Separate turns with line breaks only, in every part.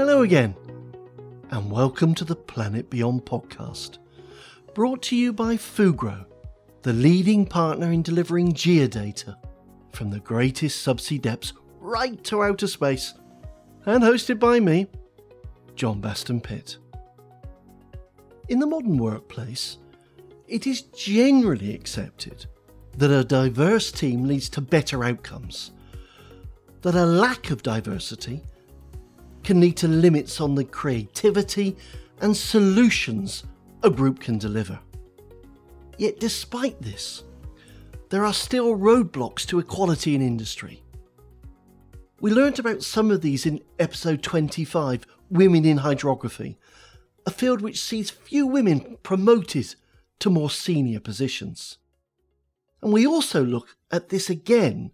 Hello again, and welcome to the Planet Beyond podcast, brought to you by Fugro, the leading partner in delivering geodata from the greatest subsea depths right to outer space, and hosted by me, Jon Baston Pitt. In the modern workplace, it is generally accepted that a diverse team leads to better outcomes, that a lack of diversity can lead to limits on the creativity and solutions a group can deliver. Yet, despite this, there are still roadblocks to equality in industry. We learnt about some of these in episode 25 Women in Hydrography, a field which sees few women promoted to more senior positions. And we also look at this again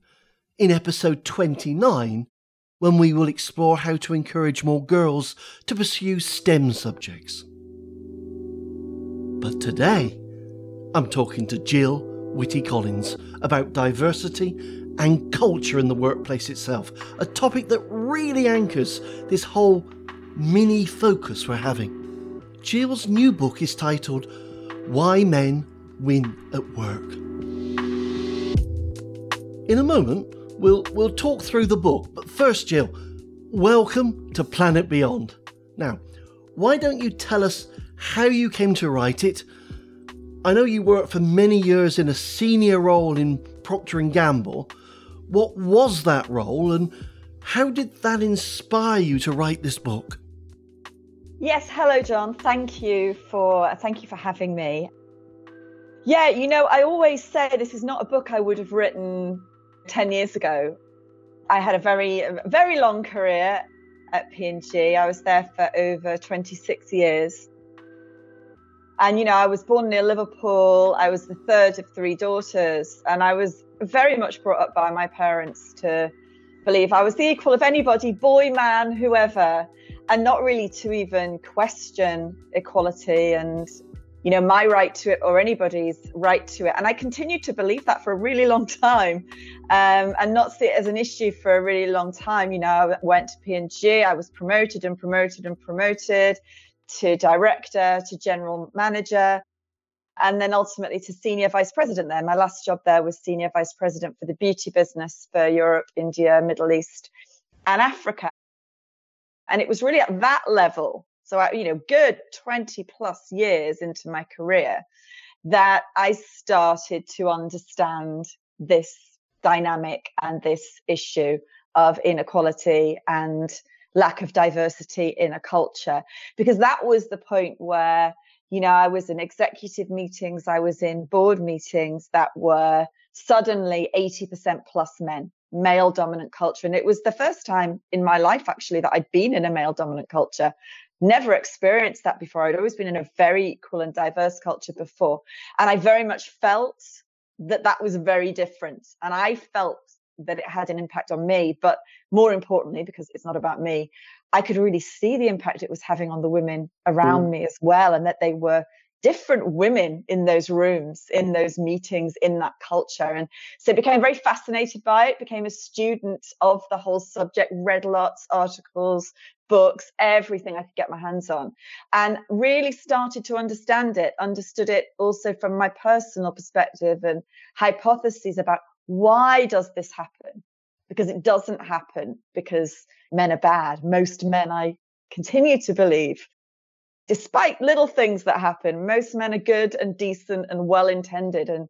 in episode 29 when we will explore how to encourage more girls to pursue STEM subjects. But today, I'm talking to Gill Whitty Collins about diversity and culture in the workplace itself, a topic that really anchors this whole mini focus we're having. Gill's new book is titled Why Men Win at Work. In a moment, We'll, we'll talk through the book, but first, Gill, welcome to Planet Beyond. Now, why don't you tell us how you came to write it? I know you worked for many years in a senior role in Procter & Gamble. What was that role and how did that inspire you to write this book?
Yes, hello Jon. Thank you for thank you for having me. Yeah, you know, I always say this is not a book I would have written 10 years ago, I had a very, very long career at P&G. I was there for over 26 years. And, you know, I was born near Liverpool. I was the third of three daughters. And I was very much brought up by my parents to believe I was the equal of anybody, boy, man, whoever, and not really to even question equality and you know, my right to it or anybody's right to it. And I continued to believe that for a really long time um, and not see it as an issue for a really long time. You know, I went to P&G, I was promoted and promoted and promoted to director, to general manager, and then ultimately to senior vice president there. My last job there was senior vice president for the beauty business for Europe, India, Middle East, and Africa. And it was really at that level so I, you know, good 20 plus years into my career that I started to understand this dynamic and this issue of inequality and lack of diversity in a culture. Because that was the point where you know i was in executive meetings i was in board meetings that were suddenly 80% plus men male dominant culture. And it was the first time in my life actually that i'd been in a male dominant culture never experienced that before. I'd always been in a very equal and diverse culture before. And I very much felt that that was very different. And I felt that it had an impact on me. But more importantly, because it's not about me, I could really see the impact it was having on the women around mm. me as well, and that they were different women in those rooms, in those meetings, in that culture. And so became very fascinated by it, became a student of the whole subject, read lots articles, books, everything I could get my hands on, and really started to understand it, understood it also from my personal perspective and hypotheses about why does this happen? Because it doesn't happen because men are bad. Most men, I continue to believe, despite little things that happen, most men are good and decent and well intended and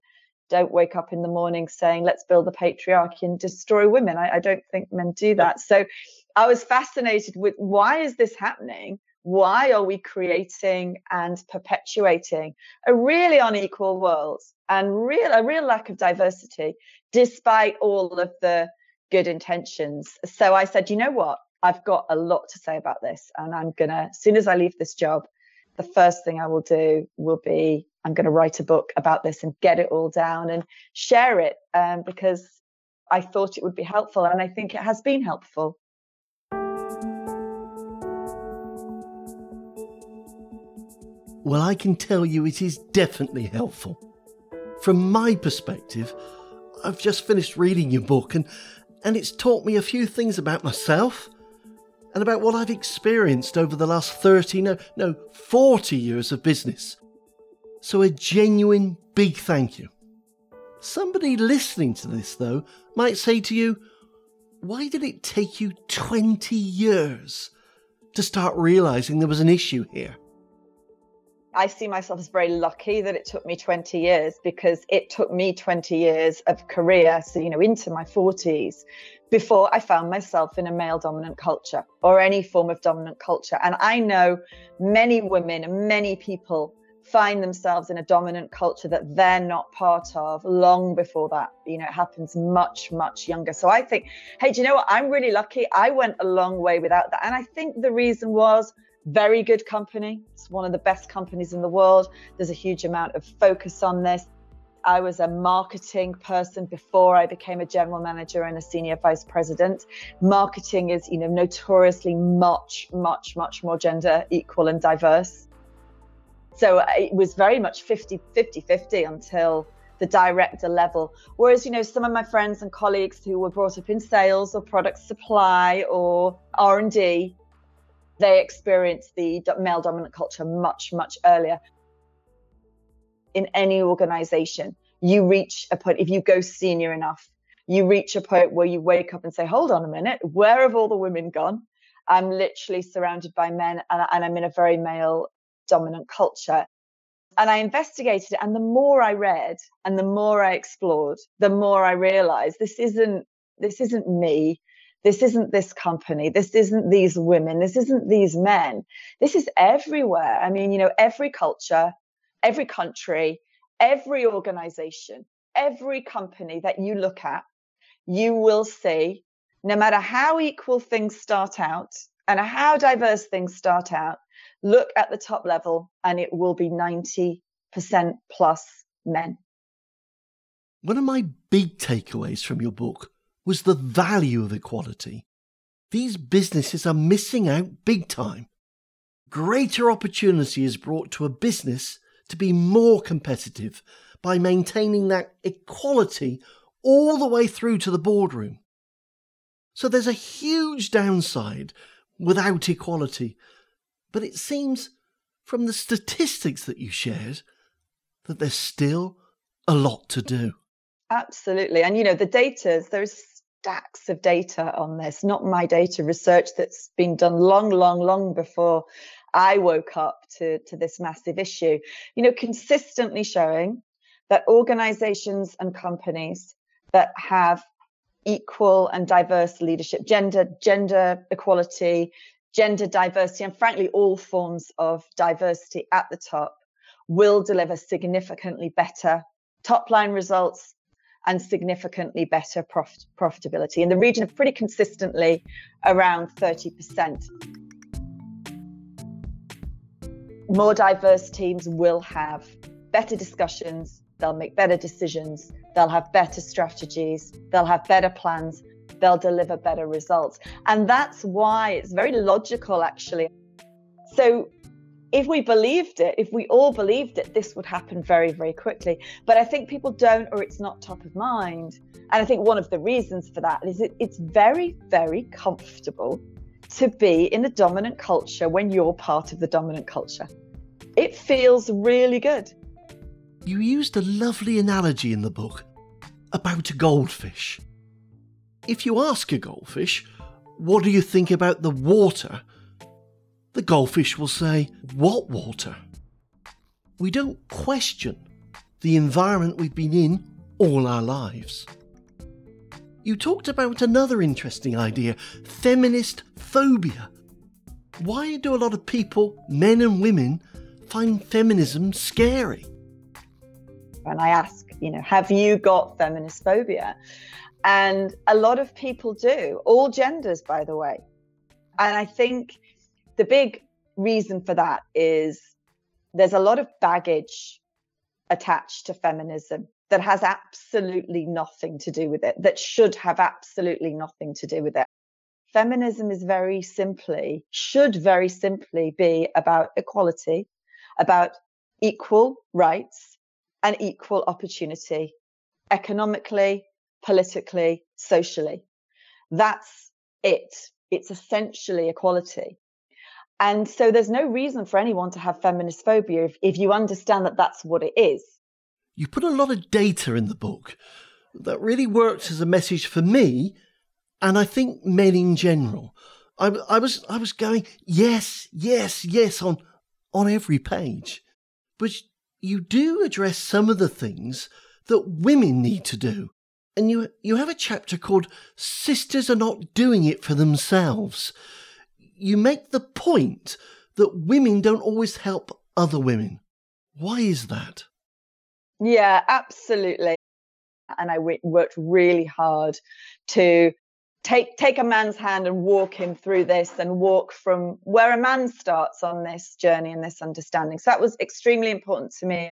don't wake up in the morning saying, let's build the patriarchy and destroy women. I, I, don't think men do that. So I was fascinated with why is this happening? Why are we creating and perpetuating a really unequal world and real a real lack of diversity, despite all of the good intentions? So I said, you know what? I've got a lot to say about this, and I'm gonna as soon as I leave this job, the first thing I will do will be I'm going to write a book about this and get it all down and share it um, because I thought it would be helpful, and I think it has been helpful.
Well, I can tell you it is definitely helpful. From my perspective, I've just finished reading your book and, and it's taught me a few things about myself and about what I've experienced over the last 30, no, no, 40 years of business. So a genuine big thank you. Somebody listening to this, though, might say to you, why did it take you 20 years to start realizing there was an issue here?
I see myself as very lucky that it took me 20 years because it took me 20 years of career, so, you know, into my 40s, before I found myself in a male dominant culture or any form of dominant culture. And I know many women and many people find themselves in a dominant culture that they're not part of long before that. You know, it happens much, much younger. So I think, hey, do you know what? I'm really lucky. I went a long way without that. And I think the reason was very good company. It's one of the best companies in the world. There's a huge amount of focus on this. I was a marketing person before I became a general manager and a senior vice president. Marketing is, you know, notoriously much, much, much more gender equal and diverse so it was very much 50 50 50 until the director level. Whereas, you know, some of my friends and colleagues who were brought up in sales or product supply or R&D, they experience the male dominant culture much, much earlier. In any organization, you reach a point, if you go senior enough, you reach a point where you wake up and say, hold on a minute, where have all the women gone? I'm literally surrounded by men and, and I'm in a very male dominant culture. And I investigated it. And the more I read and the more I explored, the more I realized this isn't, this isn't me. This isn't this company. This isn't these women. This isn't these men. This is everywhere. I mean, you know, every culture, every country, every organization, every company that you look at, you will see, no matter how equal things start out and how diverse things start out, look at the top level and it will be 90% plus men.
One of my big takeaways from your book was the value of equality. These businesses are missing out big time. Greater opportunity is brought to a business to be more competitive by maintaining that equality all the way through to the boardroom. So there's a huge downside without equality, but it seems from the statistics that you shared that there's still a lot to do.
Absolutely. And, you know, the data, there's stacks of data on this, not my data research that's been done long, long, long before I woke up to, to this massive issue. You know, consistently showing that organizations and companies that have equal and diverse leadership, gender, gender equality, gender diversity, and frankly, all forms of diversity at the top will deliver significantly better top line results and significantly better profit, profitability in the region of pretty consistently around 30%. More diverse teams will have better discussions, they'll make better decisions, they'll have better strategies, they'll have better plans, they'll deliver better results. And that's why it's very logical, actually. So, if we believed it, if we all believed it, this would happen very, very quickly. But I think people don't, or it's not top of mind. And I think one of the reasons for that is it, it's very, very comfortable to be in a dominant culture when you're part of the dominant culture. It feels really good.
You used a lovely analogy in the book about a goldfish. If you ask a goldfish, what do you think about the water? The goldfish will say, What water? We don't question the environment we've been in all our lives. You talked about another interesting idea feminist phobia. Why do a lot of people, men and women, find feminism scary?
And I ask, you know, have you got feminist phobia? And a lot of people do, all genders, by the way. And I think the big reason for that is there's a lot of baggage attached to feminism that has absolutely nothing to do with it, that should have absolutely nothing to do with it. Feminism is very simply, should very simply be about equality, about equal rights and equal opportunity economically, politically, socially. That's it. it's essentially equality. And so there's no reason for anyone to have feminist phobia if, if you understand that that's what it is.
You put a lot of data in the book that really worked as a message for me, and I think men in general. I, I was I was going yes, yes, yes on on every page, but you do address some of the things that women need to do, and you you have a chapter called "Sisters Are Not Doing It for Themselves." You make the point that women don't always help other women. Why is that?
Yeah, absolutely. And I worked really hard to take take a man's hand and walk him through this and walk from where a man starts on this journey and this understanding. So that was extremely important to me.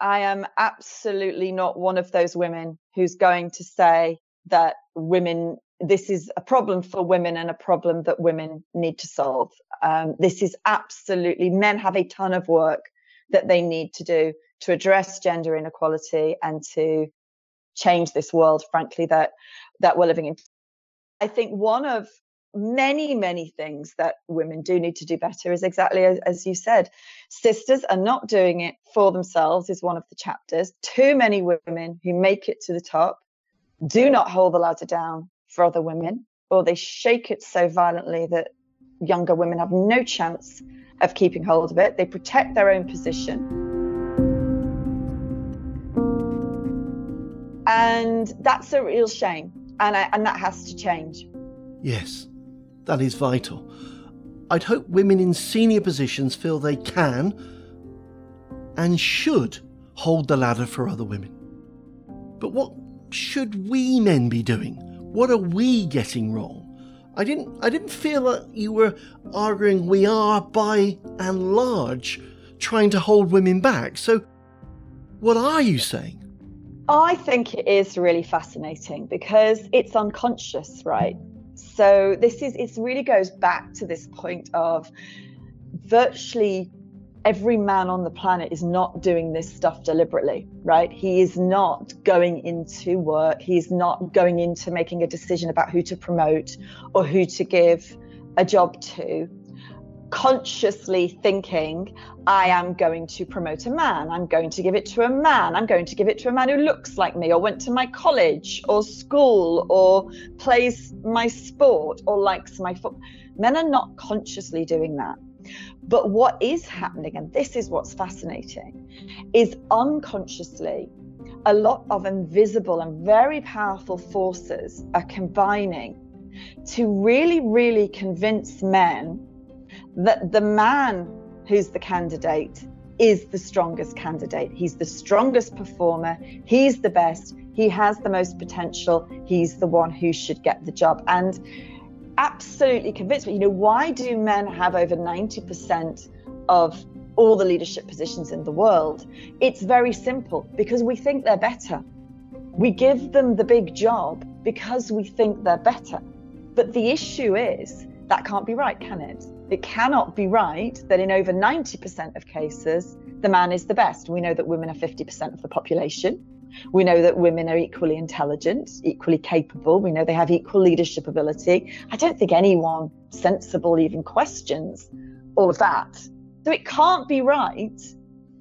I am absolutely not one of those women who's going to say that women this is a problem for women and a problem that women need to solve. Um, this is absolutely men have a ton of work that they need to do to address gender inequality and to change this world, frankly, that that we're living in. I think one of many, many things that women do need to do better is exactly as, as, you said. Sisters are not doing it for themselves, is one of the chapters. Too many women who make it to the top do not hold the ladder down for other women, or they shake it so violently that younger women have no chance of keeping hold of it. They protect their own position. And that's a real shame. And, I, and that has to change.
Yes, that is vital. I'd hope women in senior positions feel they can and should hold the ladder for other women. But what should we men be doing? What are we getting wrong? I didn't I didn't feel that you were arguing we are by and large trying to hold women back. So what are you saying?
I think it is really fascinating because it's unconscious, right? So this is it really goes back to this point of virtually every man on the planet is not doing this stuff deliberately, right? He is not going into work. He's not going into making a decision about who to promote or who to give a job to consciously thinking, I am going to promote a man, I'm going to give it to a man, I'm going to give it to a man who looks like me, or went to my college or school, or plays my sport, or likes my foot. Men are not consciously doing that. But what is happening, and this is what's fascinating, is unconsciously a lot of invisible and very powerful forces are combining to really, really convince men that the man who's the candidate is the strongest candidate. He's the strongest performer. He's the best. He has the most potential. He's the one who should get the job. And absolutely convinced me, you know, why do men have over 90% of all the leadership positions in the world? It's very simple because we think they're better. We give them the big job because we think they're better. But the issue is that can't be right, can it? It cannot be right that in over 90% of cases, the man is the best. We know that women are 50% of the population. We know that women are equally intelligent, equally capable. We know they have equal leadership ability. I don't think anyone sensible even questions all of that. So it can't be right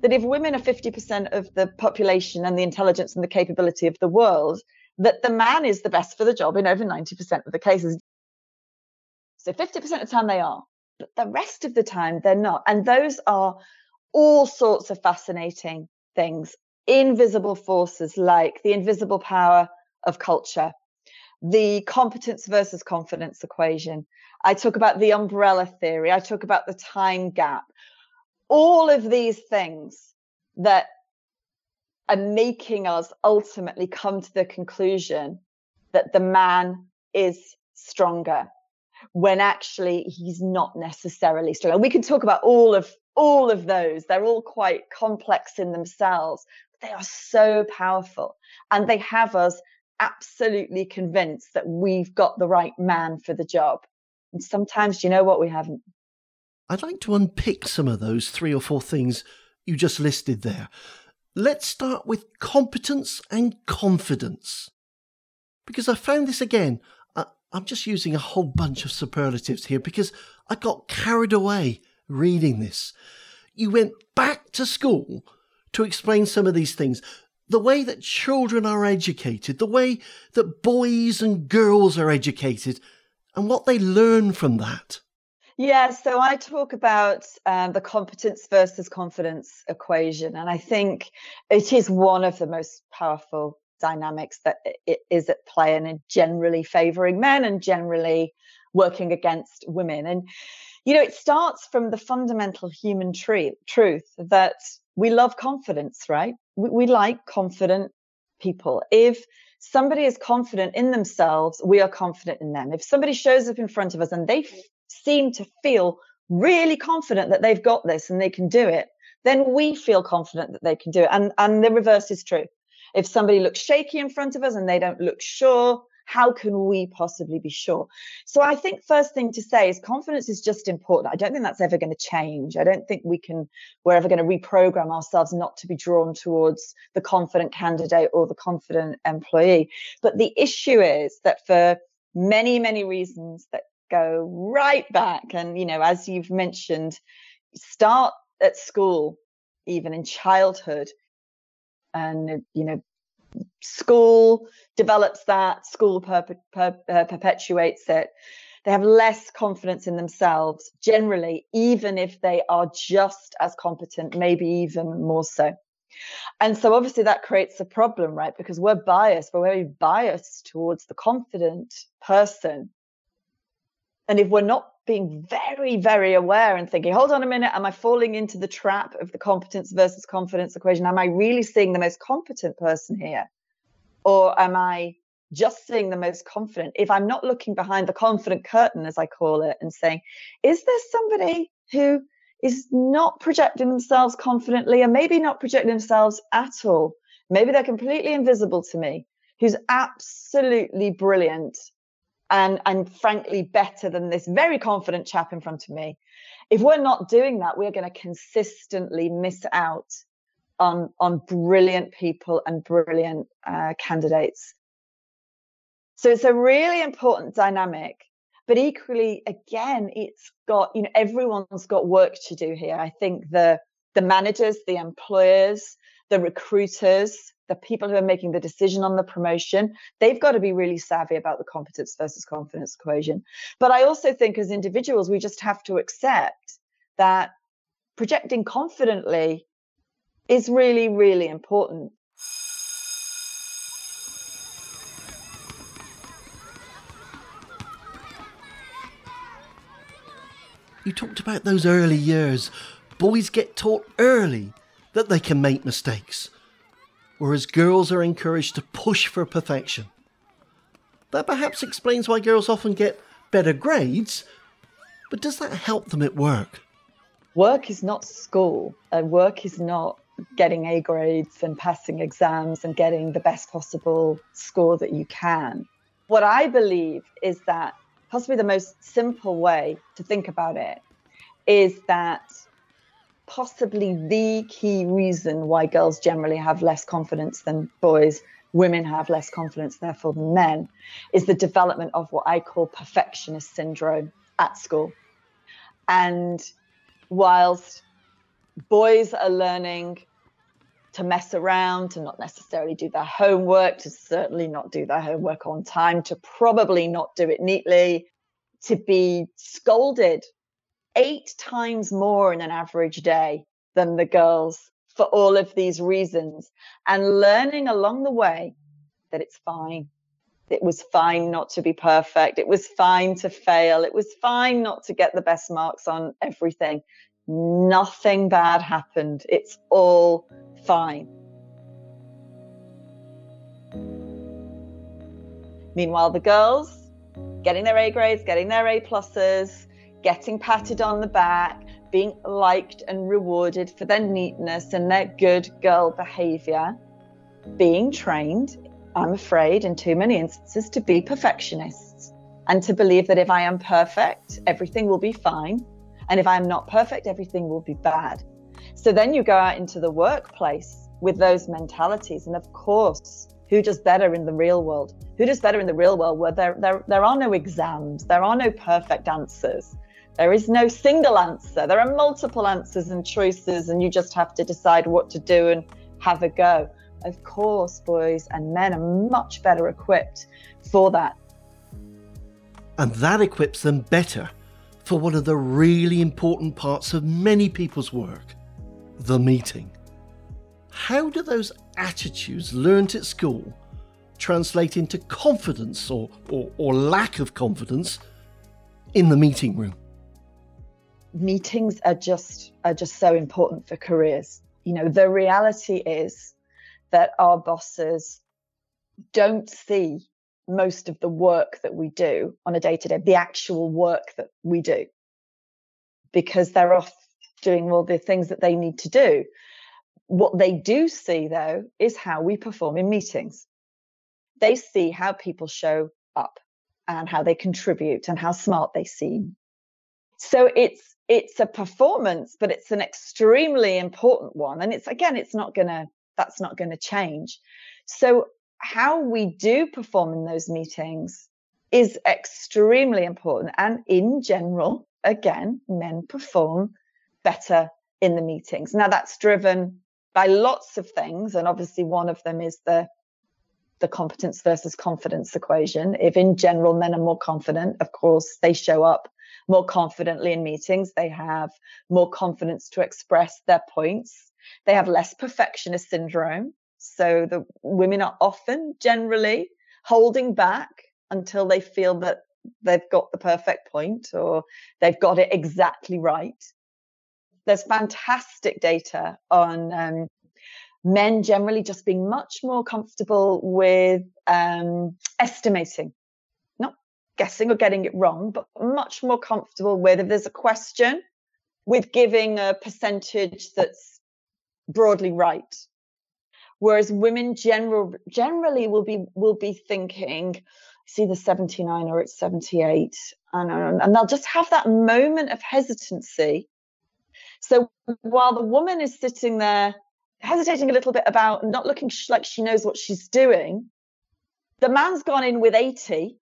that if women are 50% of the population and the intelligence and the capability of the world, that the man is the best for the job in over 90% of the cases. So 50% of the time they are but the rest of the time they're not. And those are all sorts of fascinating things. Invisible forces like the invisible power of culture, the competence versus confidence equation. I talk about the umbrella theory. I talk about the time gap. All of these things that are making us ultimately come to the conclusion that the man is stronger when actually he's not necessarily strong. And we can talk about all of all of those. They're all quite complex in themselves, they are so powerful. And they have us absolutely convinced that we've got the right man for the job. And sometimes you know what we haven't.
I'd like to unpick some of those three or four things you just listed there. Let's start with competence and confidence. Because I found this again uh, I'm just using a whole bunch of superlatives here because I got carried away reading this. You went back to school to explain some of these things. The way that children are educated, the way that boys and girls are educated, and what they learn from that.
Yeah, so I talk about um, the competence versus confidence equation, and I think it is one of the most powerful dynamics that is at play and generally favoring men and generally working against women. And, you know, it starts from the fundamental human tree, truth that we love confidence, right? We, we like confident people. If somebody is confident in themselves, we are confident in them. If somebody shows up in front of us and they seem to feel really confident that they've got this and they can do it, then we feel confident that they can do it. And, and the reverse is true. If somebody looks shaky in front of us and they don't look sure, how can we possibly be sure? So I think first thing to say is confidence is just important. I don't think that's ever going to change. I don't think we can, we're ever going to reprogram ourselves not to be drawn towards the confident candidate or the confident employee. But the issue is that for many, many reasons that go right back. And, you know, as you've mentioned, start at school, even in childhood. And, you know, school develops that, school per- uh, perpetuates it. They have less confidence in themselves generally, even if they are just as competent, maybe even more so. And so obviously that creates a problem, right? Because we're biased, we're very biased towards the confident person and if we're not being very, very aware and thinking, hold on a minute, am I falling into the trap of the competence versus confidence equation? Am I really seeing the most competent person here? Or am I just seeing the most confident? If I'm not looking behind the confident curtain, as I call it, and saying, is there somebody who is not projecting themselves confidently and maybe not projecting themselves at all? Maybe they're completely invisible to me, who's absolutely brilliant and and frankly better than this very confident chap in front of me if we're not doing that we're going to consistently miss out on on brilliant people and brilliant uh, candidates so it's a really important dynamic but equally again it's got you know everyone's got work to do here i think the the managers the employers the recruiters the people who are making the decision on the promotion, they've got to be really savvy about the competence versus confidence equation. But I also think as individuals, we just have to accept that projecting confidently is really, really important.
You talked about those early years. Boys get taught early that they can make mistakes whereas girls are encouraged to push for perfection. That perhaps explains why girls often get better grades, but does that help them at work?
Work is not school, and work is not getting A grades and passing exams and getting the best possible score that you can. What I believe is that possibly the most simple way to think about it is that possibly the key reason why girls generally have less confidence than boys, women have less confidence, therefore, than men, is the development of what I call perfectionist syndrome at school. And whilst boys are learning to mess around, to not necessarily do their homework, to certainly not do their homework on time, to probably not do it neatly, to be scolded eight times more in an average day than the girls for all of these reasons and learning along the way that it's fine. It was fine not to be perfect. It was fine to fail. It was fine not to get the best marks on everything. Nothing bad happened. It's all fine. Meanwhile, the girls getting their A grades, getting their A pluses, getting patted on the back, being liked and rewarded for their neatness and their good girl behavior, being trained, I'm afraid, in too many instances, to be perfectionists and to believe that if I am perfect, everything will be fine. And if I'm not perfect, everything will be bad. So then you go out into the workplace with those mentalities. And of course, who does better in the real world? Who does better in the real world where there, there, there are no exams, there are no perfect answers. There is no single answer. There are multiple answers and choices, and you just have to decide what to do and have a go. Of course, boys and men are much better equipped for that.
And that equips them better for one of the really important parts of many people's work the meeting. How do those attitudes learnt at school translate into confidence or, or, or lack of confidence in the meeting room?
Meetings are just are just so important for careers. You know, the reality is that our bosses don't see most of the work that we do on a day to day, the actual work that we do, because they're off doing all the things that they need to do. What they do see, though, is how we perform in meetings. They see how people show up and how they contribute and how smart they seem. So it's it's a performance, but it's an extremely important one. And it's again, it's not gonna that's not gonna change. So how we do perform in those meetings is extremely important. And in general, again, men perform better in the meetings. Now that's driven by lots of things. And obviously, one of them is the the competence versus confidence equation. If in general men are more confident, of course, they show up more confidently in meetings. They have more confidence to express their points. They have less perfectionist syndrome. So the women are often generally holding back until they feel that they've got the perfect point or they've got it exactly right there's fantastic data on um, men generally just being much more comfortable with um, estimating, not guessing or getting it wrong, but much more comfortable with if there's a question, with giving a percentage that's broadly right. Whereas women general, generally will be will be thinking, it's either 79 or it's 78, and, and they'll just have that moment of hesitancy so while the woman is sitting there hesitating a little bit about not looking like she knows what she's doing, the man's gone in with 80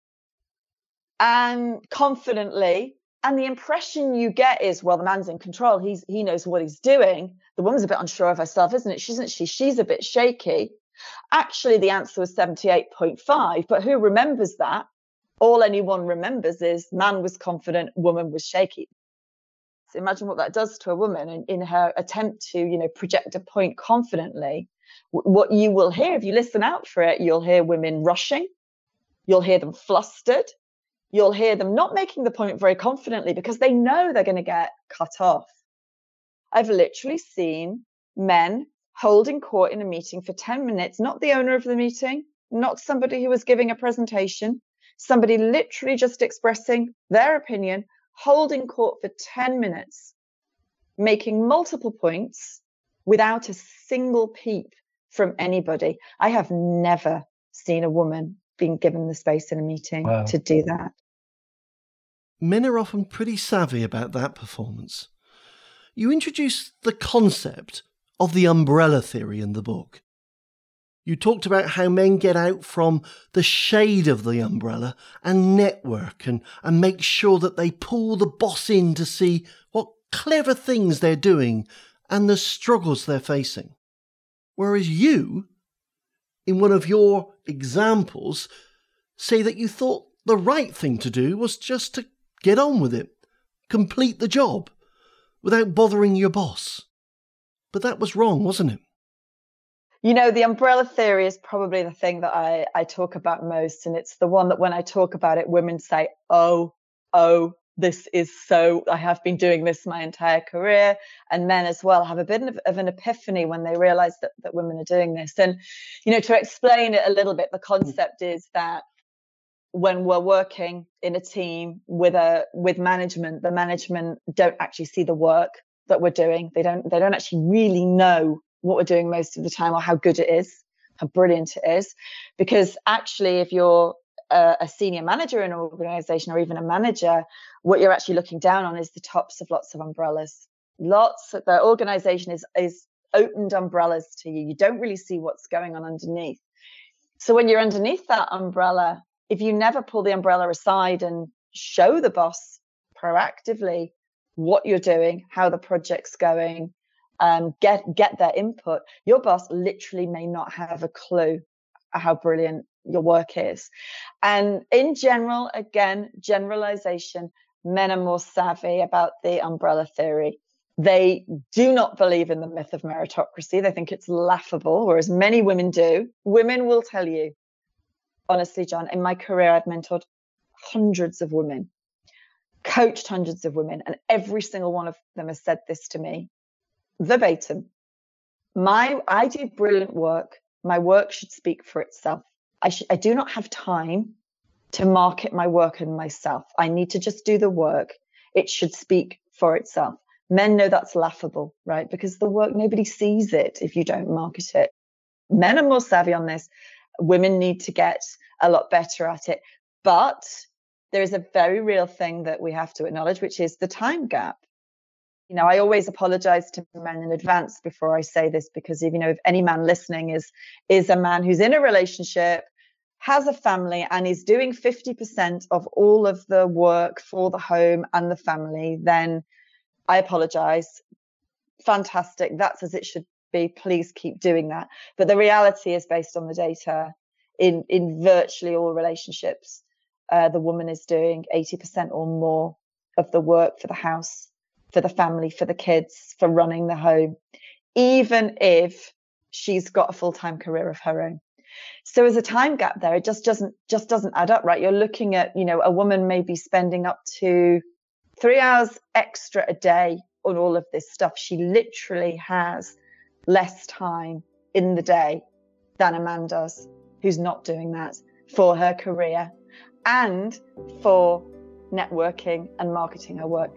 and confidently. And the impression you get is, well, the man's in control. He's he knows what he's doing. The woman's a bit unsure of herself, isn't it? She isn't she? She's a bit shaky. Actually, the answer was 78.5, but who remembers that? All anyone remembers is man was confident, woman was shaky imagine what that does to a woman in, in her attempt to you know project a point confidently. What you will hear if you listen out for it you'll hear women rushing. You'll hear them flustered. You'll hear them not making the point very confidently because they know they're going to get cut off. I've literally seen men holding court in a meeting for 10 minutes not the owner of the meeting not somebody who was giving a presentation somebody literally just expressing their opinion holding court for 10 minutes, making multiple points without a single peep from anybody. I have never seen a woman being given the space in a meeting wow. to do that.
Men are often pretty savvy about that performance. You introduce the concept of the umbrella theory in the book. You talked about how men get out from the shade of the umbrella and network and, and make sure that they pull the boss in to see what clever things they're doing and the struggles they're facing. Whereas you, in one of your examples, say that you thought the right thing to do was just to get on with it, complete the job, without bothering your boss. But that was wrong, wasn't it?
You know, the umbrella theory is probably the thing that I, I talk about most. And it's the one that when I talk about it, women say, oh, oh, this is so, I have been doing this my entire career. And men as well have a bit of, of an epiphany when they realize that, that women are doing this. And, you know, to explain it a little bit, the hmm. concept is that when we're working in a team with a with management the management don't actually see the work that we're doing they don't they don't actually really know what we're doing most of the time or how good it is, how brilliant it is. Because actually, if you're a, a senior manager in an organization or even a manager, what you're actually looking down on is the tops of lots of umbrellas. Lots, the organization is, is opened umbrellas to you. You don't really see what's going on underneath. So when you're underneath that umbrella, if you never pull the umbrella aside and show the boss proactively what you're doing, how the project's going, um, get get their input. Your boss literally may not have a clue how brilliant your work is. And in general, again, generalization, men are more savvy about the umbrella theory. They do not believe in the myth of meritocracy. They think it's laughable, whereas many women do. Women will tell you, honestly, Jon, in my career, I've mentored hundreds of women coached hundreds of women, and every single one of them has said this to me verbatim. My, I do brilliant work. My work should speak for itself. I, sh- I do not have time to market my work and myself. I need to just do the work. It should speak for itself. Men know that's laughable, right? Because the work, nobody sees it if you don't market it. Men are more savvy on this. Women need to get a lot better at it. But there is a very real thing that we have to acknowledge, which is the time gap. You know, I always apologize to men in advance before I say this because if you know if any man listening is is a man who's in a relationship, has a family and is doing 50% of all of the work for the home and the family, then I apologize. Fantastic. That's as it should be. Please keep doing that. But the reality is based on the data in in virtually all relationships uh, the woman is doing 80% or more of the work for the house, for the family, for the kids, for running the home, even if she's got a full-time career of her own. So as a time gap there. It just doesn't just doesn't add up, right? You're looking at, you know, a woman may be spending up to three hours extra a day on all of this stuff. She literally has less time in the day than a man does who's not doing that for her career and for networking and marketing her work.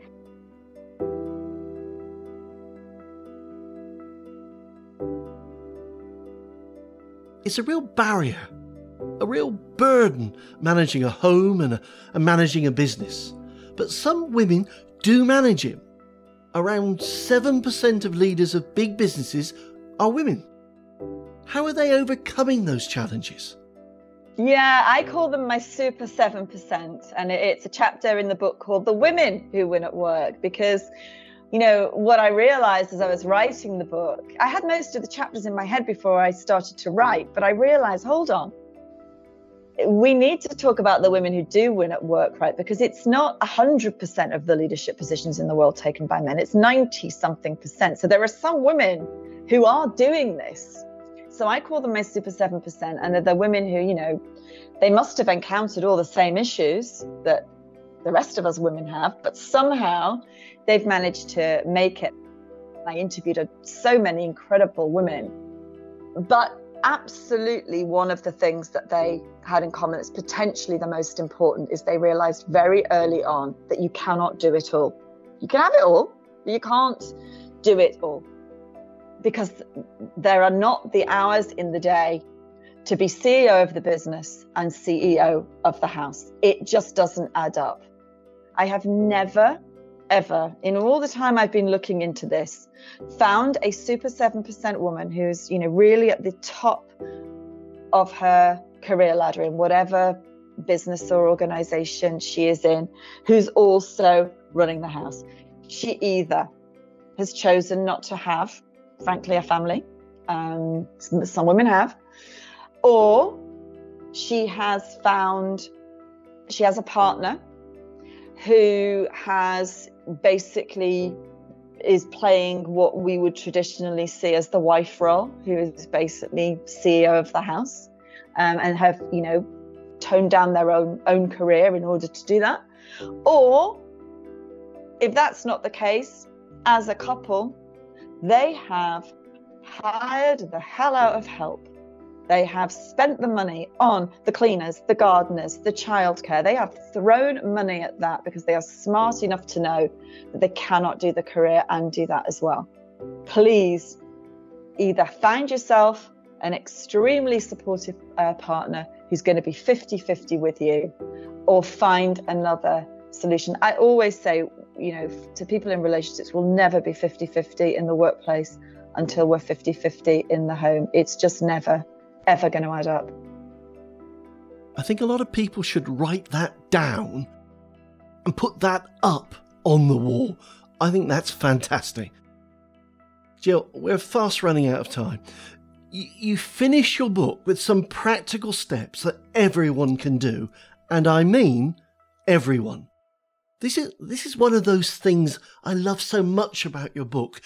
It's a real barrier, a real burden managing a home and, a, and managing a business. But some women do manage it. Around 7% of leaders of big businesses are women. How are they overcoming those challenges?
Yeah, I call them my super 7%. And it's a chapter in the book called The Women Who Win at Work because, you know, what I realized as I was writing the book, I had most of the chapters in my head before I started to write, but I realized, hold on. We need to talk about the women who do win at work, right? Because it's not 100% of the leadership positions in the world taken by men, it's 90 something percent. So there are some women who are doing this so I call them my super 7%. And they're the women who, you know, they must have encountered all the same issues that the rest of us women have, but somehow they've managed to make it. I interviewed so many incredible women, but absolutely one of the things that they had in common that's potentially the most important is they realized very early on that you cannot do it all. You can have it all, but you can't do it all because there are not the hours in the day to be CEO of the business and CEO of the house. It just doesn't add up. I have never, ever, in all the time I've been looking into this, found a super 7% woman who's, you know, really at the top of her career ladder in whatever business or organization she is in, who's also running the house. She either has chosen not to have frankly, a family. Um, some women have. Or she has found, she has a partner who has basically is playing what we would traditionally see as the wife role, who is basically CEO of the house, um, and have you know toned down their own own career in order to do that. Or if that's not the case, as a couple, they have hired the hell out of help. They have spent the money on the cleaners, the gardeners, the childcare. They have thrown money at that because they are smart enough to know that they cannot do the career and do that as well. Please either find yourself an extremely supportive uh, partner who's going to be 50 50 with you or find another solution. I always say, you know, to people in relationships, we'll never be 50 50 in the workplace until we're 50 50 in the home. It's just never, ever going to add up.
I think a lot of people should write that down and put that up on the wall. I think that's fantastic. Gill, we're fast running out of time. You finish your book with some practical steps that everyone can do, and I mean everyone. This is this is one of those things I love so much about your book.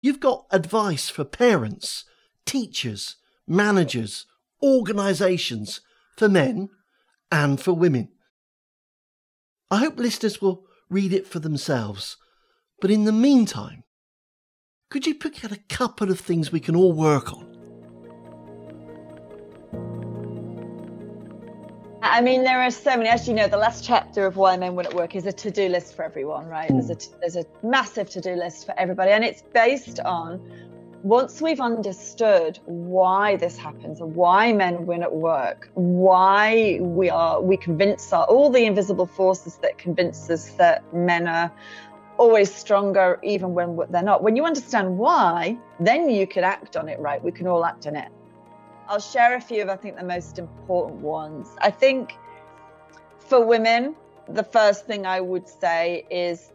You've got advice for parents, teachers, managers, organisations, for men and for women. I hope listeners will read it for themselves. But in the meantime, could you pick out a couple of things we can all work on?
I mean, there are so many. As you know, the last chapter of Why Men Win at Work is a to-do list for everyone, right? Mm. There's a hmm. there's a massive to-do list for everybody, and it's based on once we've understood why this happens, why men win at work, why we are we convince our all the invisible forces that convince us that men are always stronger even when they're not. When you understand why, then you can act on it, right? We can all act on it. I'll share a few of, I think, the most important ones. I think for women, the first thing I would say is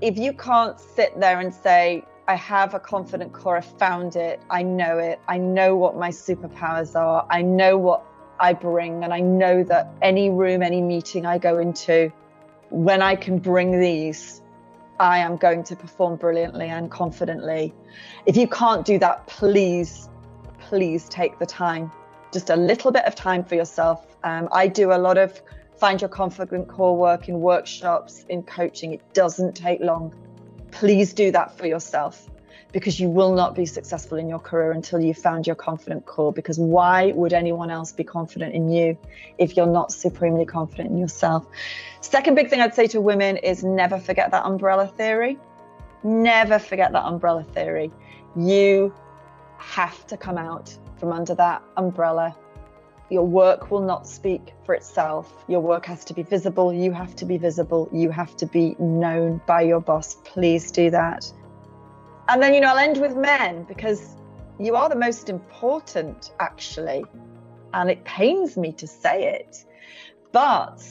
if you can't sit there and say, I have a confident core, I found it, I know it, I know what my superpowers are, I know what I bring, and I know that any room, any meeting I go into, when I can bring these, I am going to perform brilliantly and confidently. If you can't do that, please please take the time, just a little bit of time for yourself. Um, I do a lot of find your confident core work in workshops, in coaching. It doesn't take long. Please do that for yourself because you will not be successful in your career until you've found your confident core. Because why would anyone else be confident in you if you're not supremely confident in yourself? Second big thing I'd say to women is never forget that umbrella theory. Never forget that umbrella theory. You have to come out from under that umbrella. Your work will not speak for itself. Your work has to be visible. You have to be visible. You have to be known by your boss. Please do that. And then, you know, I'll end with men because you are the most important, actually. And it pains me to say it. But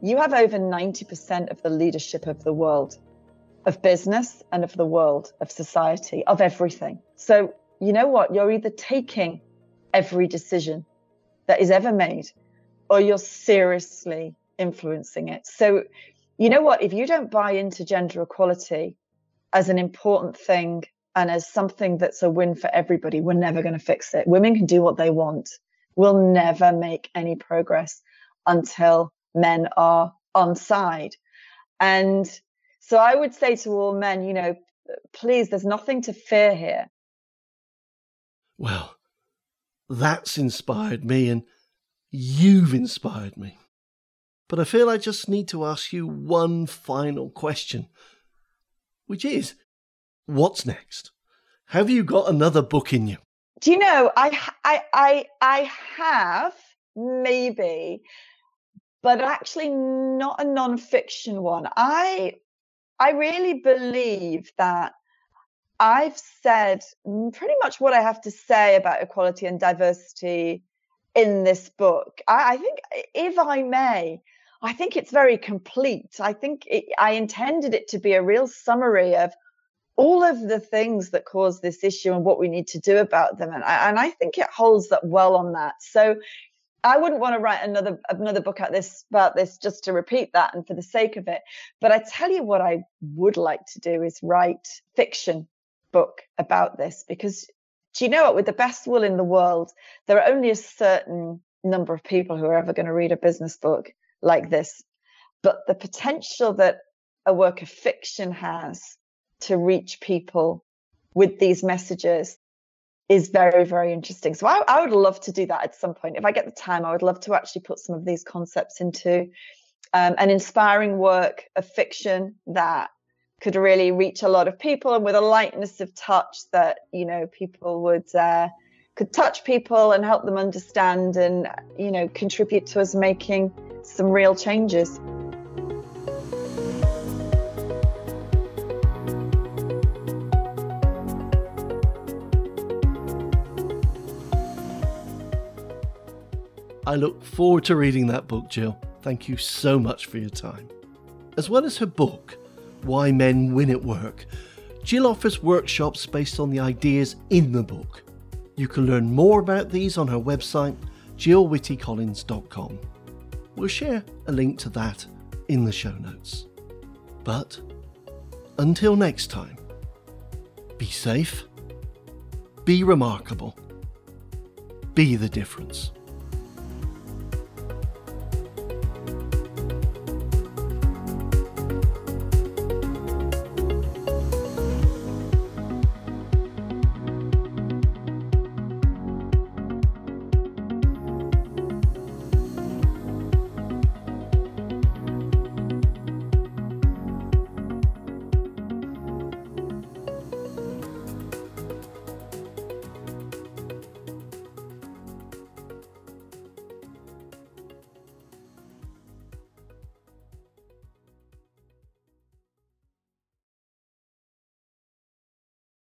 you have over 90% of the leadership of the world, of business and of the world, of society, of everything. So you know what? You're either taking every decision that is ever made or you're seriously influencing it. So, you know what? If you don't buy into gender equality as an important thing and as something that's a win for everybody, we're never going to fix it. Women can do what they want. We'll never make any progress until men are on side. And so I would say to all men, you know, please, there's nothing to fear here.
Well, that's inspired me, and you've inspired me. But I feel I just need to ask you one final question, which is what's next? Have you got another book in you?
Do you know, I, I, I, I have maybe, but actually not a non-fiction one. I, I really believe that I've said pretty much what I have to say about equality and diversity in this book. I, I think, if I may, I think it's very complete. I think it, I intended it to be a real summary of all of the things that cause this issue and what we need to do about them. And I, and I think it holds up well on that. So I wouldn't want to write another another book at this about this just to repeat that and for the sake of it. But I tell you what I would like to do is write fiction book about this because do you know what? With the best will in the world, there are only a certain number of people who are ever going to read a business book like this. But the potential that a work of fiction has to reach people with these messages is very, very interesting. So I, I, would love to do that at some point. If I get the time, I would love to actually put some of these concepts into um, an inspiring work of fiction that could really reach a lot of people and with a lightness of touch that you know people would uh, could touch people and help them understand and you know contribute to us making some real changes.
I look forward to reading that book, Gill. Thank you so much for your time. As well as her book, Why Men Win at Work, Gill offers workshops based on the ideas in the book. You can learn more about these on her website, gillwhittycollins.com. We'll share a link to that in the show notes. But until next time, be safe, be remarkable, be the difference.